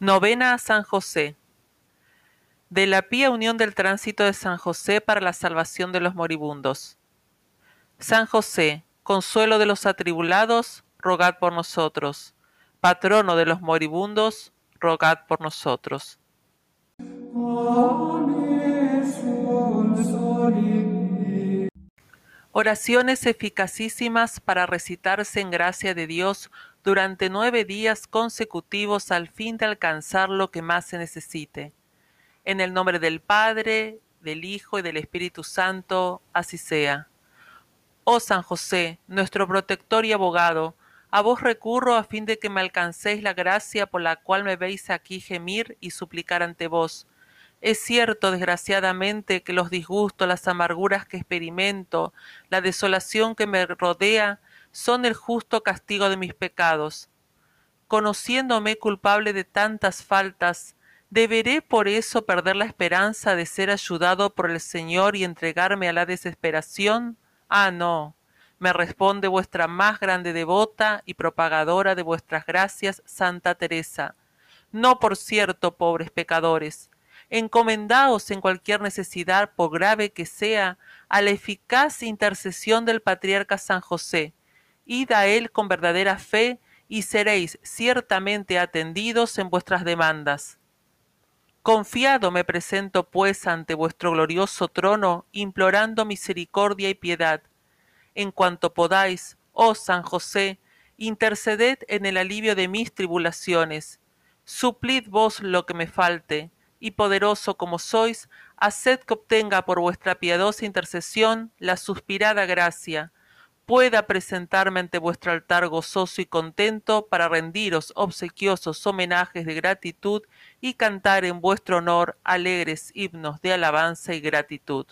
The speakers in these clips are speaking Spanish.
Novena a San José. De la pía unión del tránsito de San José para la salvación de los moribundos. San José, consuelo de los atribulados, rogad por nosotros. Patrono de los moribundos, rogad por nosotros. Oraciones eficacísimas para recitarse en gracia de Dios durante nueve días consecutivos al fin de alcanzar lo que más se necesite. En el nombre del Padre, del Hijo y del Espíritu Santo, así sea. Oh San José, nuestro protector y abogado, a vos recurro a fin de que me alcancéis la gracia por la cual me veis aquí gemir y suplicar ante vos. Es cierto, desgraciadamente, que los disgustos, las amarguras que experimento, la desolación que me rodea, son el justo castigo de mis pecados. Conociéndome culpable de tantas faltas, ¿deberé por eso perder la esperanza de ser ayudado por el Señor y entregarme a la desesperación? Ah, no. Me responde vuestra más grande devota y propagadora de vuestras gracias, Santa Teresa. No, por cierto, pobres pecadores. Encomendaos en cualquier necesidad, por grave que sea, a la eficaz intercesión del patriarca San José, id a él con verdadera fe y seréis ciertamente atendidos en vuestras demandas. Confiado me presento pues ante vuestro glorioso trono, implorando misericordia y piedad. En cuanto podáis, oh San José, interceded en el alivio de mis tribulaciones. Suplid vos lo que me falte, y poderoso como sois, haced que obtenga por vuestra piadosa intercesión la suspirada gracia, pueda presentarme ante vuestro altar gozoso y contento para rendiros obsequiosos homenajes de gratitud y cantar en vuestro honor alegres himnos de alabanza y gratitud.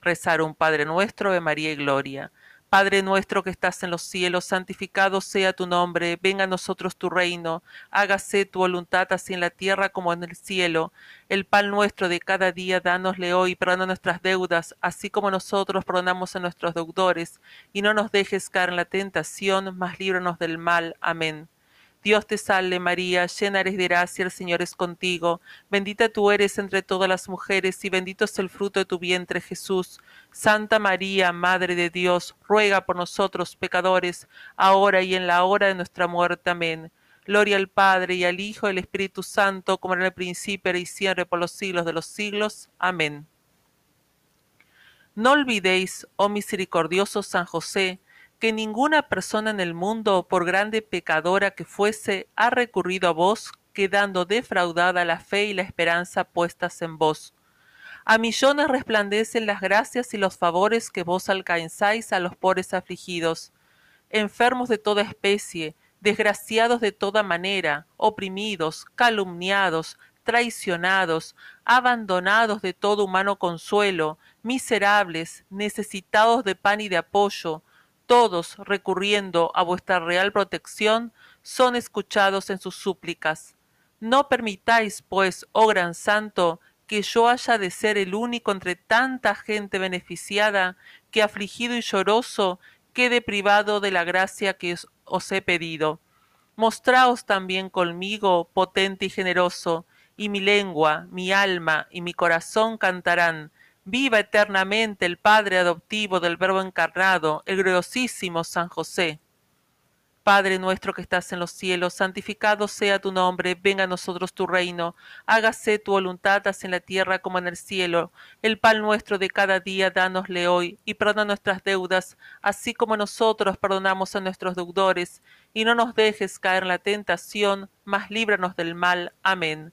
Rezar un Padre nuestro de María y Gloria. Padre nuestro que estás en los cielos, santificado sea tu nombre, venga a nosotros tu reino, hágase tu voluntad así en la tierra como en el cielo. El pan nuestro de cada día dánosle hoy, perdona nuestras deudas, así como nosotros perdonamos a nuestros deudores, y no nos dejes caer en la tentación, mas líbranos del mal. Amén. Dios te salve María, llena eres de gracia, el Señor es contigo, bendita tú eres entre todas las mujeres y bendito es el fruto de tu vientre Jesús. Santa María, Madre de Dios, ruega por nosotros pecadores, ahora y en la hora de nuestra muerte. Amén. Gloria al Padre y al Hijo y al Espíritu Santo, como en el principio y siempre por los siglos de los siglos. Amén. No olvidéis, oh misericordioso San José, que ninguna persona en el mundo, por grande pecadora que fuese, ha recurrido a vos, quedando defraudada la fe y la esperanza puestas en vos. A millones resplandecen las gracias y los favores que vos alcanzáis a los pobres afligidos, enfermos de toda especie, desgraciados de toda manera, oprimidos, calumniados, traicionados, abandonados de todo humano consuelo, miserables, necesitados de pan y de apoyo, todos recurriendo a vuestra real protección, son escuchados en sus súplicas. No permitáis, pues, oh gran santo, que yo haya de ser el único entre tanta gente beneficiada, que afligido y lloroso quede privado de la gracia que os he pedido. Mostraos también conmigo, potente y generoso, y mi lengua, mi alma y mi corazón cantarán, Viva eternamente el Padre adoptivo del Verbo encarnado, el gloriosísimo San José. Padre nuestro que estás en los cielos, santificado sea tu nombre, venga a nosotros tu reino, hágase tu voluntad así en la tierra como en el cielo. El pan nuestro de cada día dánosle hoy, y perdona nuestras deudas, así como nosotros perdonamos a nuestros deudores, y no nos dejes caer en la tentación, mas líbranos del mal. Amén.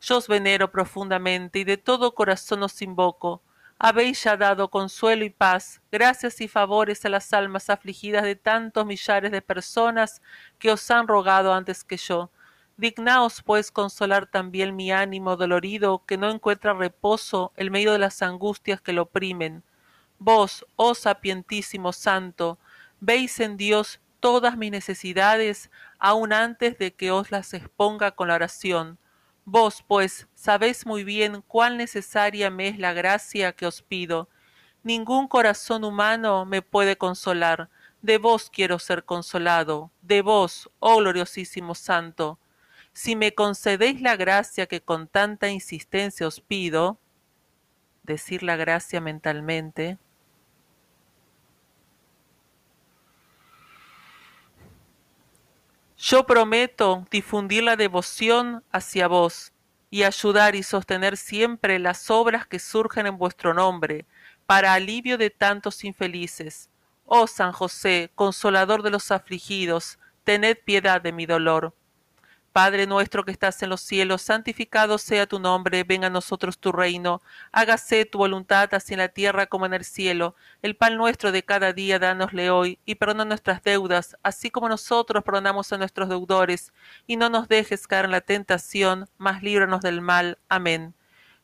yo os venero profundamente y de todo corazón os invoco. Habéis ya dado consuelo y paz, gracias y favores a las almas afligidas de tantos millares de personas que os han rogado antes que yo. Dignaos, pues, consolar también mi ánimo dolorido, que no encuentra reposo en medio de las angustias que lo oprimen. Vos, oh sapientísimo Santo, veis en Dios todas mis necesidades, aun antes de que os las exponga con la oración. Vos, pues, sabéis muy bien cuán necesaria me es la gracia que os pido. Ningún corazón humano me puede consolar. De vos quiero ser consolado, de vos, oh gloriosísimo Santo. Si me concedéis la gracia que con tanta insistencia os pido, decir la gracia mentalmente, Yo prometo difundir la devoción hacia vos y ayudar y sostener siempre las obras que surgen en vuestro nombre, para alivio de tantos infelices. Oh San José, consolador de los afligidos, tened piedad de mi dolor. Padre nuestro que estás en los cielos, santificado sea tu nombre, venga a nosotros tu reino, hágase tu voluntad así en la tierra como en el cielo. El pan nuestro de cada día dánosle hoy, y perdona nuestras deudas, así como nosotros perdonamos a nuestros deudores, y no nos dejes caer en la tentación, mas líbranos del mal. Amén.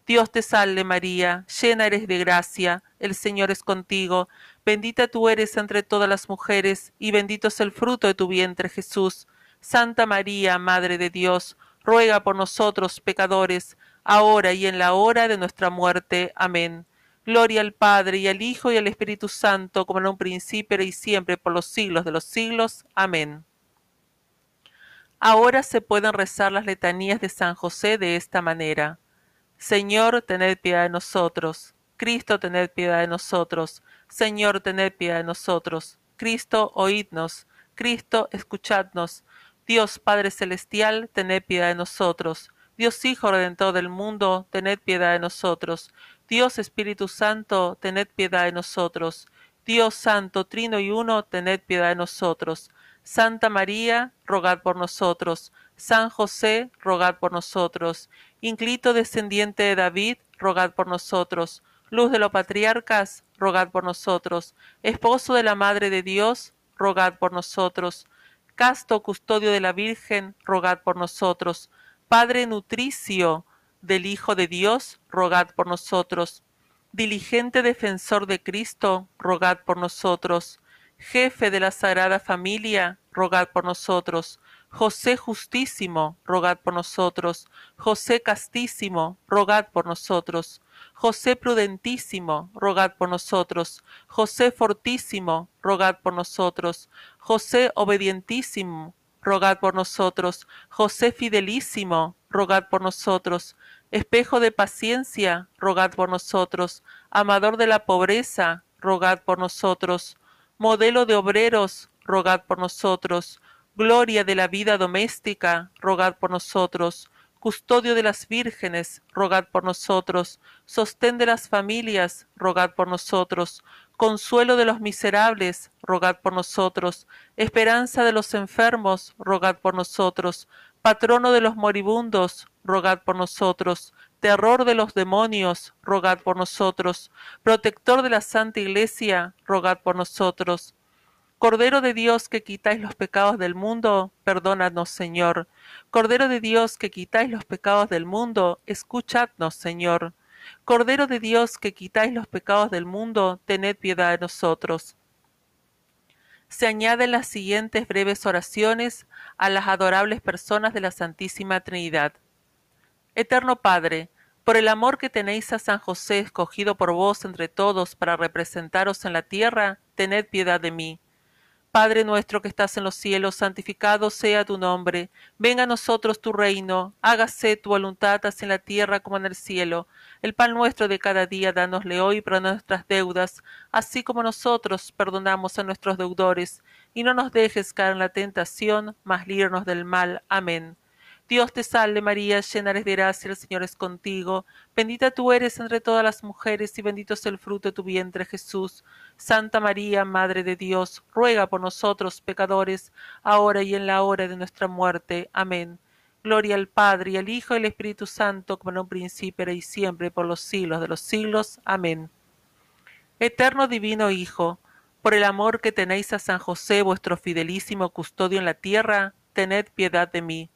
Dios te salve María, llena eres de gracia, el Señor es contigo, bendita tú eres entre todas las mujeres, y bendito es el fruto de tu vientre Jesús. Santa María, Madre de Dios, ruega por nosotros pecadores, ahora y en la hora de nuestra muerte. Amén. Gloria al Padre y al Hijo y al Espíritu Santo, como en un principio y siempre por los siglos de los siglos. Amén. Ahora se pueden rezar las letanías de San José de esta manera. Señor, tened piedad de nosotros. Cristo, tened piedad de nosotros. Señor, tened piedad de nosotros. Cristo, oídnos. Cristo, escuchadnos. Dios Padre Celestial, tened piedad de nosotros. Dios Hijo Redentor del mundo, tened piedad de nosotros. Dios Espíritu Santo, tened piedad de nosotros. Dios Santo, Trino y Uno, tened piedad de nosotros. Santa María, rogad por nosotros. San José, rogad por nosotros. Inclito descendiente de David, rogad por nosotros. Luz de los patriarcas, rogad por nosotros. Esposo de la Madre de Dios, rogad por nosotros casto custodio de la Virgen, rogad por nosotros. Padre nutricio del Hijo de Dios, rogad por nosotros. Diligente defensor de Cristo, rogad por nosotros. Jefe de la Sagrada Familia, rogad por nosotros. José justísimo, rogad por nosotros. José castísimo, rogad por nosotros. José prudentísimo, rogad por nosotros. José fortísimo, rogad por nosotros. José obedientísimo, rogad por nosotros. José fidelísimo, rogad por nosotros. Espejo de paciencia, rogad por nosotros. Amador de la pobreza, rogad por nosotros. Modelo de obreros, rogad por nosotros. Gloria de la vida doméstica, rogad por nosotros. Custodio de las vírgenes, rogad por nosotros, sostén de las familias, rogad por nosotros, consuelo de los miserables, rogad por nosotros, esperanza de los enfermos, rogad por nosotros, patrono de los moribundos, rogad por nosotros, terror de los demonios, rogad por nosotros, protector de la Santa Iglesia, rogad por nosotros, Cordero de Dios que quitáis los pecados del mundo, perdónanos, Señor. Cordero de Dios que quitáis los pecados del mundo, escuchadnos, Señor. Cordero de Dios que quitáis los pecados del mundo, tened piedad de nosotros. Se añaden las siguientes breves oraciones a las adorables personas de la Santísima Trinidad. Eterno Padre, por el amor que tenéis a San José escogido por vos entre todos para representaros en la tierra, tened piedad de mí Padre nuestro que estás en los cielos, santificado sea tu nombre. Venga a nosotros tu reino. Hágase tu voluntad así en la tierra como en el cielo. El pan nuestro de cada día dánosle hoy para nuestras deudas, así como nosotros perdonamos a nuestros deudores. Y no nos dejes caer en la tentación, mas líbranos del mal. Amén. Dios te salve María, llena eres de gracia, el Señor es contigo, bendita tú eres entre todas las mujeres y bendito es el fruto de tu vientre Jesús. Santa María, Madre de Dios, ruega por nosotros pecadores, ahora y en la hora de nuestra muerte. Amén. Gloria al Padre y al Hijo y al Espíritu Santo, como en un principio y siempre, por los siglos de los siglos. Amén. Eterno Divino Hijo, por el amor que tenéis a San José, vuestro fidelísimo custodio en la tierra, tened piedad de mí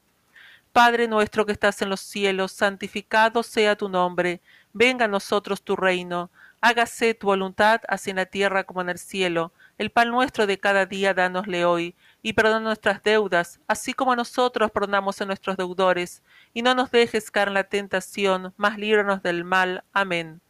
Padre nuestro que estás en los cielos, santificado sea tu nombre, venga a nosotros tu reino, hágase tu voluntad así en la tierra como en el cielo. El pan nuestro de cada día dánosle hoy, y perdona nuestras deudas, así como nosotros perdonamos a nuestros deudores, y no nos dejes caer en la tentación, mas líbranos del mal. Amén.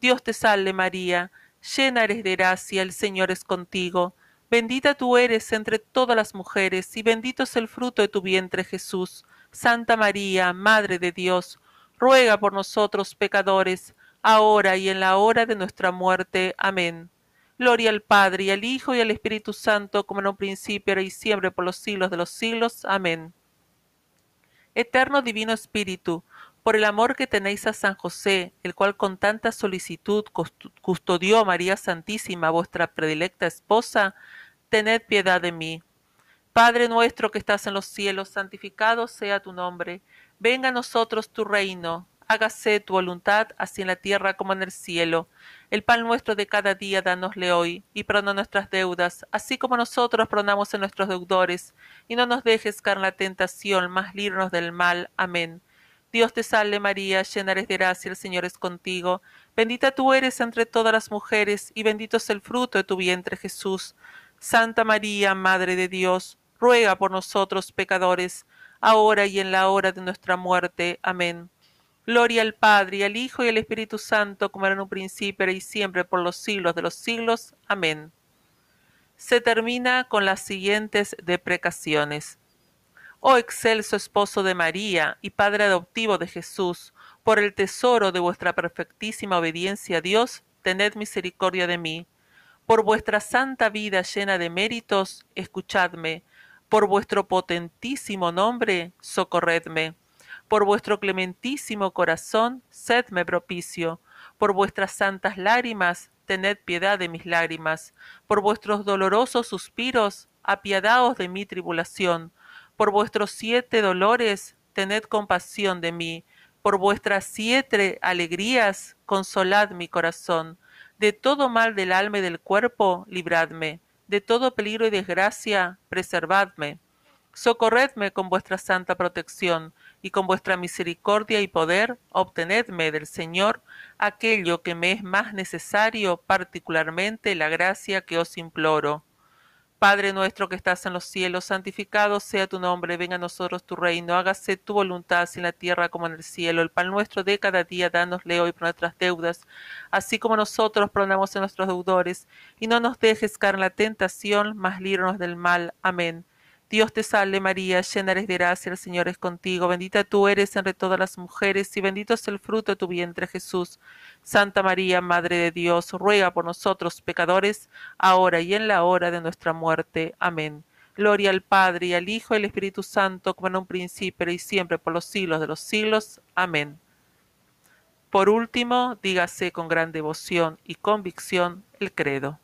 Dios te salve María, llena eres de gracia, el Señor es contigo. Bendita tú eres entre todas las mujeres, y bendito es el fruto de tu vientre Jesús. Santa María, Madre de Dios, ruega por nosotros pecadores, ahora y en la hora de nuestra muerte. Amén. Gloria al Padre, y al Hijo, y al Espíritu Santo, como en un principio, ahora y siempre, por los siglos de los siglos. Amén. Eterno Divino Espíritu, por el amor que tenéis a San José, el cual con tanta solicitud custodió a María Santísima, vuestra predilecta esposa, tened piedad de mí. Padre nuestro que estás en los cielos, santificado sea tu nombre. Venga a nosotros tu reino. Hágase tu voluntad, así en la tierra como en el cielo. El pan nuestro de cada día danosle hoy, y perdona nuestras deudas, así como nosotros perdonamos a nuestros deudores. Y no nos dejes caer en la tentación, mas líbranos del mal. Amén. Dios te salve María, llena eres de gracia, el Señor es contigo. Bendita tú eres entre todas las mujeres, y bendito es el fruto de tu vientre Jesús. Santa María, Madre de Dios, ruega por nosotros pecadores, ahora y en la hora de nuestra muerte. Amén. Gloria al Padre, al Hijo, y al Espíritu Santo, como era en un principio, y siempre, por los siglos de los siglos. Amén. Se termina con las siguientes deprecaciones. Oh excelso esposo de María y Padre adoptivo de Jesús, por el tesoro de vuestra perfectísima obediencia a Dios, tened misericordia de mí. Por vuestra santa vida llena de méritos, escuchadme por vuestro potentísimo nombre, socorredme. Por vuestro clementísimo corazón, sedme propicio. Por vuestras santas lágrimas, tened piedad de mis lágrimas. Por vuestros dolorosos suspiros, apiadaos de mi tribulación. Por vuestros siete dolores, tened compasión de mí. Por vuestras siete alegrías, consolad mi corazón. De todo mal del alma y del cuerpo, libradme de todo peligro y desgracia, preservadme. Socorredme con vuestra santa protección, y con vuestra misericordia y poder, obtenedme del Señor aquello que me es más necesario, particularmente la gracia que os imploro. Padre nuestro que estás en los cielos, santificado sea tu nombre, venga a nosotros tu reino, hágase tu voluntad en la tierra como en el cielo. El pan nuestro de cada día, dánosle hoy por nuestras deudas, así como nosotros perdonamos a nuestros deudores, y no nos dejes caer en la tentación, mas líbranos del mal. Amén. Dios te salve María, llena eres de gracia, el Señor es contigo, bendita tú eres entre todas las mujeres y bendito es el fruto de tu vientre Jesús. Santa María, Madre de Dios, ruega por nosotros pecadores, ahora y en la hora de nuestra muerte. Amén. Gloria al Padre y al Hijo y al Espíritu Santo, como en un principio y siempre por los siglos de los siglos. Amén. Por último, dígase con gran devoción y convicción el credo.